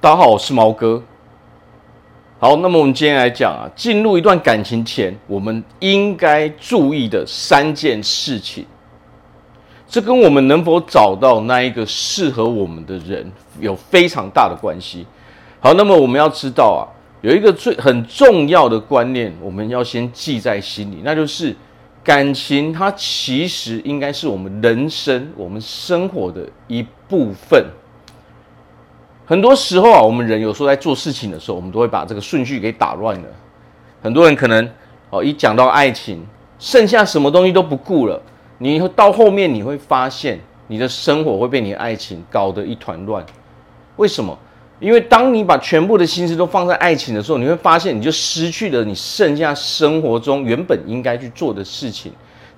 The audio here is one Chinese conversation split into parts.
大家好，我是毛哥。好，那么我们今天来讲啊，进入一段感情前，我们应该注意的三件事情。这跟我们能否找到那一个适合我们的人有非常大的关系。好，那么我们要知道啊，有一个最很重要的观念，我们要先记在心里，那就是感情它其实应该是我们人生、我们生活的一部分。很多时候啊，我们人有时候在做事情的时候，我们都会把这个顺序给打乱了。很多人可能哦，一讲到爱情，剩下什么东西都不顾了。你到后面你会发现，你的生活会被你的爱情搞得一团乱。为什么？因为当你把全部的心思都放在爱情的时候，你会发现你就失去了你剩下生活中原本应该去做的事情，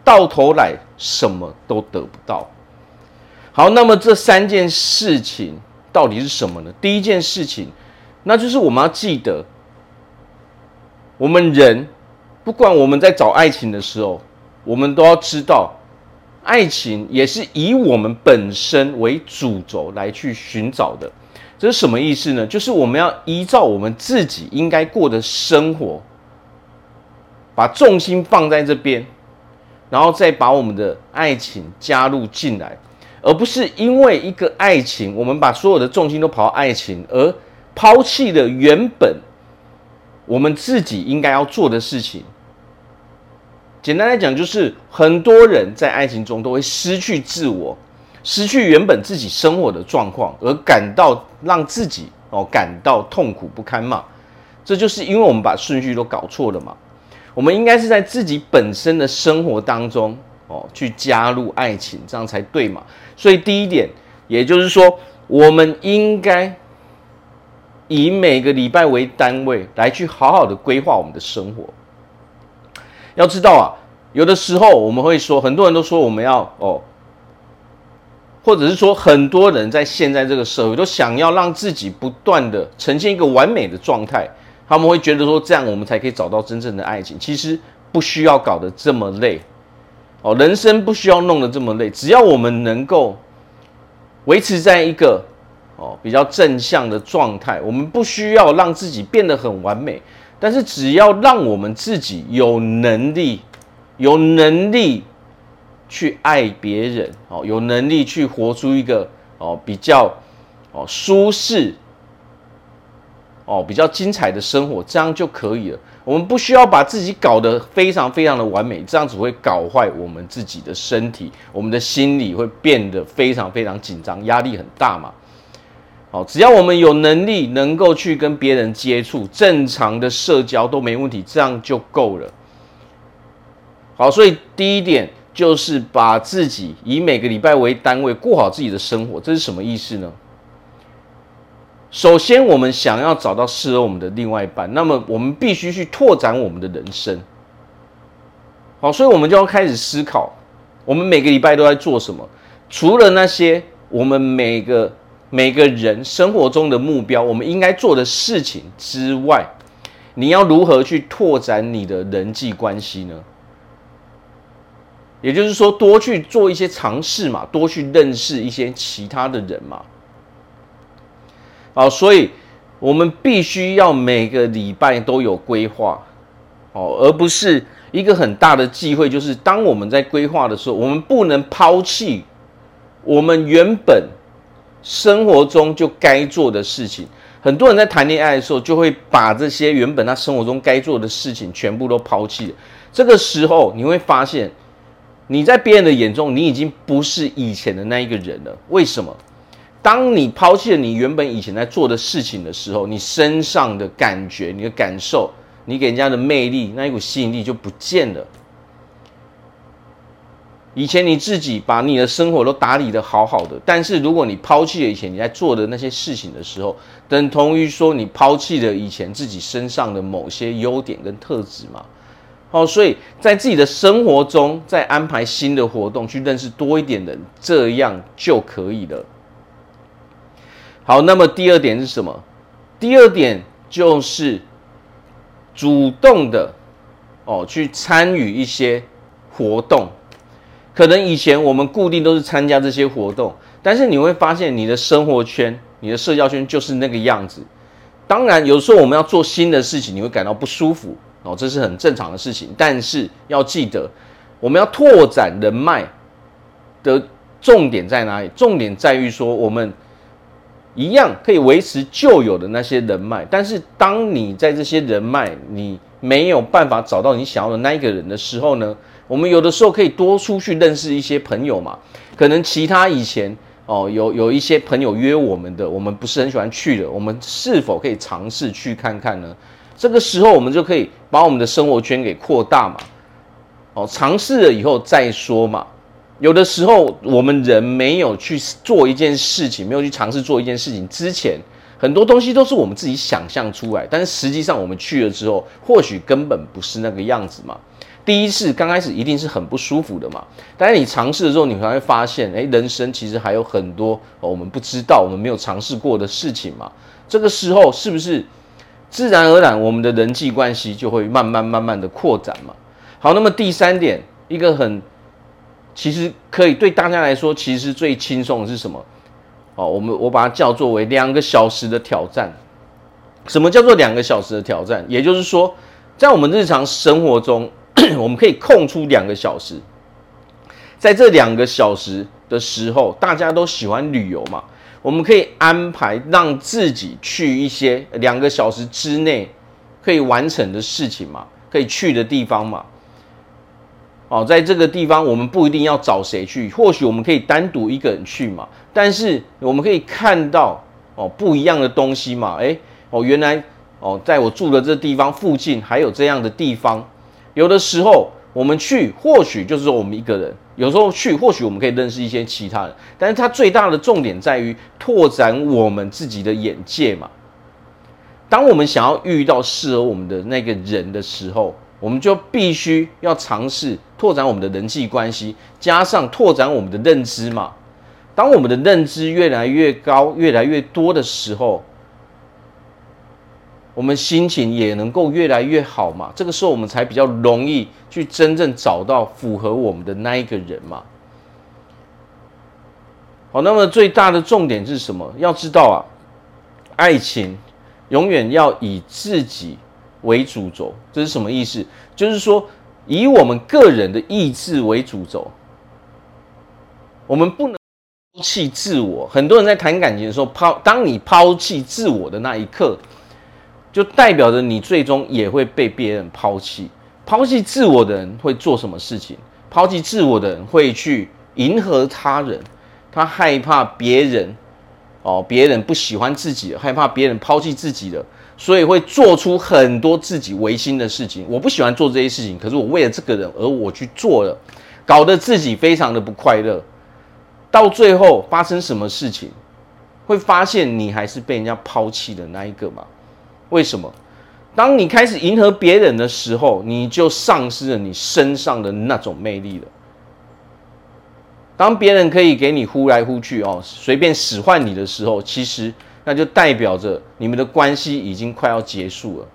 到头来什么都得不到。好，那么这三件事情。到底是什么呢？第一件事情，那就是我们要记得，我们人不管我们在找爱情的时候，我们都要知道，爱情也是以我们本身为主轴来去寻找的。这是什么意思呢？就是我们要依照我们自己应该过的生活，把重心放在这边，然后再把我们的爱情加入进来。而不是因为一个爱情，我们把所有的重心都跑到爱情，而抛弃了原本我们自己应该要做的事情。简单来讲，就是很多人在爱情中都会失去自我，失去原本自己生活的状况，而感到让自己哦感到痛苦不堪嘛。这就是因为我们把顺序都搞错了嘛。我们应该是在自己本身的生活当中。哦，去加入爱情，这样才对嘛。所以第一点，也就是说，我们应该以每个礼拜为单位来去好好的规划我们的生活。要知道啊，有的时候我们会说，很多人都说我们要哦，或者是说很多人在现在这个社会都想要让自己不断的呈现一个完美的状态，他们会觉得说这样我们才可以找到真正的爱情。其实不需要搞得这么累。哦，人生不需要弄得这么累，只要我们能够维持在一个哦比较正向的状态，我们不需要让自己变得很完美，但是只要让我们自己有能力，有能力去爱别人，哦，有能力去活出一个哦比较哦舒适。哦，比较精彩的生活，这样就可以了。我们不需要把自己搞得非常非常的完美，这样只会搞坏我们自己的身体，我们的心理会变得非常非常紧张，压力很大嘛。好，只要我们有能力能够去跟别人接触，正常的社交都没问题，这样就够了。好，所以第一点就是把自己以每个礼拜为单位过好自己的生活，这是什么意思呢？首先，我们想要找到适合我们的另外一半，那么我们必须去拓展我们的人生。好，所以我们就要开始思考，我们每个礼拜都在做什么？除了那些我们每个每个人生活中的目标，我们应该做的事情之外，你要如何去拓展你的人际关系呢？也就是说，多去做一些尝试嘛，多去认识一些其他的人嘛。好，所以我们必须要每个礼拜都有规划，哦，而不是一个很大的忌讳，就是当我们在规划的时候，我们不能抛弃我们原本生活中就该做的事情。很多人在谈恋爱的时候，就会把这些原本他生活中该做的事情全部都抛弃了。这个时候，你会发现你在别人的眼中，你已经不是以前的那一个人了。为什么？当你抛弃了你原本以前在做的事情的时候，你身上的感觉、你的感受、你给人家的魅力，那一股吸引力就不见了。以前你自己把你的生活都打理的好好的，但是如果你抛弃了以前你在做的那些事情的时候，等同于说你抛弃了以前自己身上的某些优点跟特质嘛。好，所以在自己的生活中再安排新的活动，去认识多一点人，这样就可以了。好，那么第二点是什么？第二点就是主动的哦，去参与一些活动。可能以前我们固定都是参加这些活动，但是你会发现你的生活圈你的社交圈就是那个样子。当然，有时候我们要做新的事情，你会感到不舒服哦，这是很正常的事情。但是要记得，我们要拓展人脉的重点在哪里？重点在于说，我们一样可以维持旧有的那些人脉。但是，当你在这些人脉你没有办法找到你想要的那一个人的时候呢，我们有的时候可以多出去认识一些朋友嘛。可能其他以前。哦，有有一些朋友约我们的，我们不是很喜欢去的，我们是否可以尝试去看看呢？这个时候我们就可以把我们的生活圈给扩大嘛。哦，尝试了以后再说嘛。有的时候我们人没有去做一件事情，没有去尝试做一件事情之前，很多东西都是我们自己想象出来，但是实际上我们去了之后，或许根本不是那个样子嘛。第一次刚开始一定是很不舒服的嘛，但是你尝试的时候，你才会发现，诶，人生其实还有很多我们不知道、我们没有尝试过的事情嘛。这个时候是不是自然而然我们的人际关系就会慢慢慢慢的扩展嘛？好，那么第三点，一个很其实可以对大家来说，其实最轻松的是什么？哦，我们我把它叫做为两个小时的挑战。什么叫做两个小时的挑战？也就是说，在我们日常生活中。我们可以空出两个小时，在这两个小时的时候，大家都喜欢旅游嘛，我们可以安排让自己去一些两个小时之内可以完成的事情嘛，可以去的地方嘛。哦，在这个地方，我们不一定要找谁去，或许我们可以单独一个人去嘛。但是我们可以看到哦不一样的东西嘛。诶，哦，原来哦，在我住的这地方附近还有这样的地方。有的时候我们去，或许就是说我们一个人；有时候去，或许我们可以认识一些其他人。但是它最大的重点在于拓展我们自己的眼界嘛。当我们想要遇到适合我们的那个人的时候，我们就必须要尝试拓展我们的人际关系，加上拓展我们的认知嘛。当我们的认知越来越高、越来越多的时候，我们心情也能够越来越好嘛，这个时候我们才比较容易去真正找到符合我们的那一个人嘛。好，那么最大的重点是什么？要知道啊，爱情永远要以自己为主轴，这是什么意思？就是说以我们个人的意志为主轴，我们不能抛弃自我。很多人在谈感情的时候抛，当你抛弃自我的那一刻。就代表着你最终也会被别人抛弃。抛弃自我的人会做什么事情？抛弃自我的人会去迎合他人，他害怕别人哦，别人不喜欢自己，害怕别人抛弃自己的，所以会做出很多自己违心的事情。我不喜欢做这些事情，可是我为了这个人而我去做了，搞得自己非常的不快乐。到最后发生什么事情？会发现你还是被人家抛弃的那一个嘛。为什么？当你开始迎合别人的时候，你就丧失了你身上的那种魅力了。当别人可以给你呼来呼去哦，随便使唤你的时候，其实那就代表着你们的关系已经快要结束了。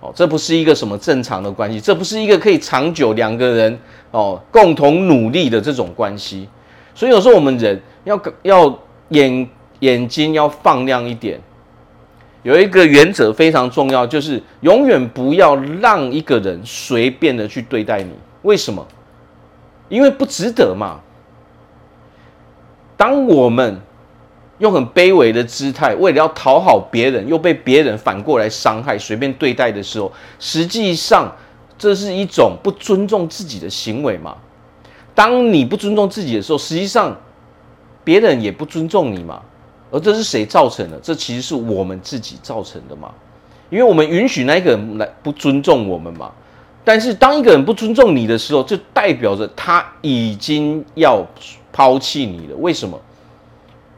哦，这不是一个什么正常的关系，这不是一个可以长久两个人哦共同努力的这种关系。所以有时候我们人要要眼眼睛要放亮一点。有一个原则非常重要，就是永远不要让一个人随便的去对待你。为什么？因为不值得嘛。当我们用很卑微的姿态，为了要讨好别人，又被别人反过来伤害、随便对待的时候，实际上这是一种不尊重自己的行为嘛。当你不尊重自己的时候，实际上别人也不尊重你嘛。而这是谁造成的？这其实是我们自己造成的嘛，因为我们允许那一个人来不尊重我们嘛。但是当一个人不尊重你的时候，就代表着他已经要抛弃你了。为什么？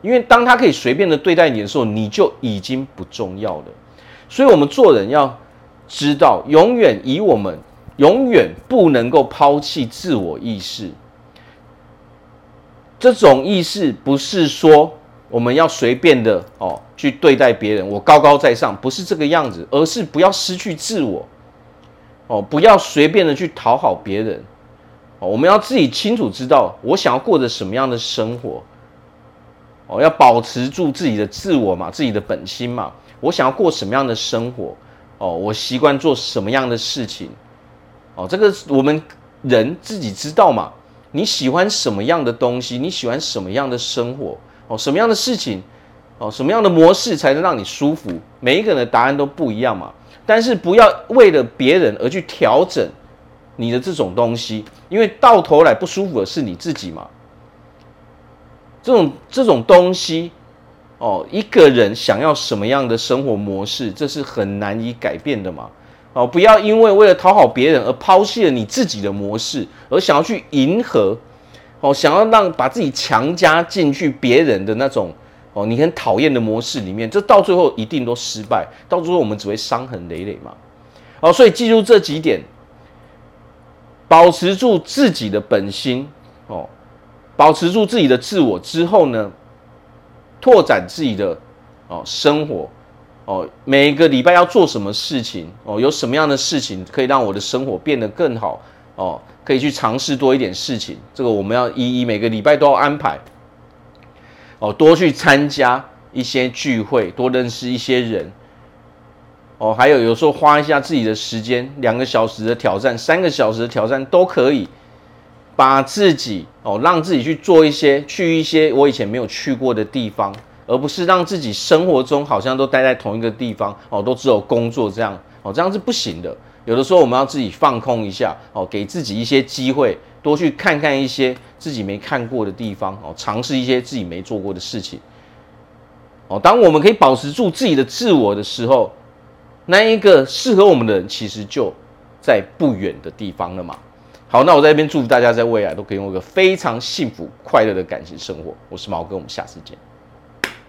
因为当他可以随便的对待你的时候，你就已经不重要了。所以，我们做人要知道，永远以我们永远不能够抛弃自我意识。这种意识不是说。我们要随便的哦去对待别人，我高高在上，不是这个样子，而是不要失去自我，哦，不要随便的去讨好别人，哦，我们要自己清楚知道我想要过着什么样的生活，哦，要保持住自己的自我嘛，自己的本心嘛。我想要过什么样的生活？哦，我习惯做什么样的事情？哦，这个我们人自己知道嘛。你喜欢什么样的东西？你喜欢什么样的生活？哦，什么样的事情？哦，什么样的模式才能让你舒服？每一个人的答案都不一样嘛。但是不要为了别人而去调整你的这种东西，因为到头来不舒服的是你自己嘛。这种这种东西，哦，一个人想要什么样的生活模式，这是很难以改变的嘛。哦，不要因为为了讨好别人而抛弃了你自己的模式，而想要去迎合，哦，想要让把自己强加进去别人的那种哦，你很讨厌的模式里面，这到最后一定都失败，到最后我们只会伤痕累累嘛。哦，所以记住这几点，保持住自己的本心，哦。保持住自己的自我之后呢，拓展自己的哦生活哦，每一个礼拜要做什么事情哦？有什么样的事情可以让我的生活变得更好哦？可以去尝试多一点事情，这个我们要一一每个礼拜都要安排哦，多去参加一些聚会，多认识一些人哦，还有有时候花一下自己的时间，两个小时的挑战，三个小时的挑战都可以。把自己哦，让自己去做一些，去一些我以前没有去过的地方，而不是让自己生活中好像都待在同一个地方哦，都只有工作这样哦，这样是不行的。有的时候我们要自己放空一下哦，给自己一些机会，多去看看一些自己没看过的地方哦，尝试一些自己没做过的事情哦。当我们可以保持住自己的自我的时候，那一个适合我们的人其实就在不远的地方了嘛。好，那我在这边祝福大家在未来都可以拥有一个非常幸福快乐的感情生活。我是毛哥，我们下次见。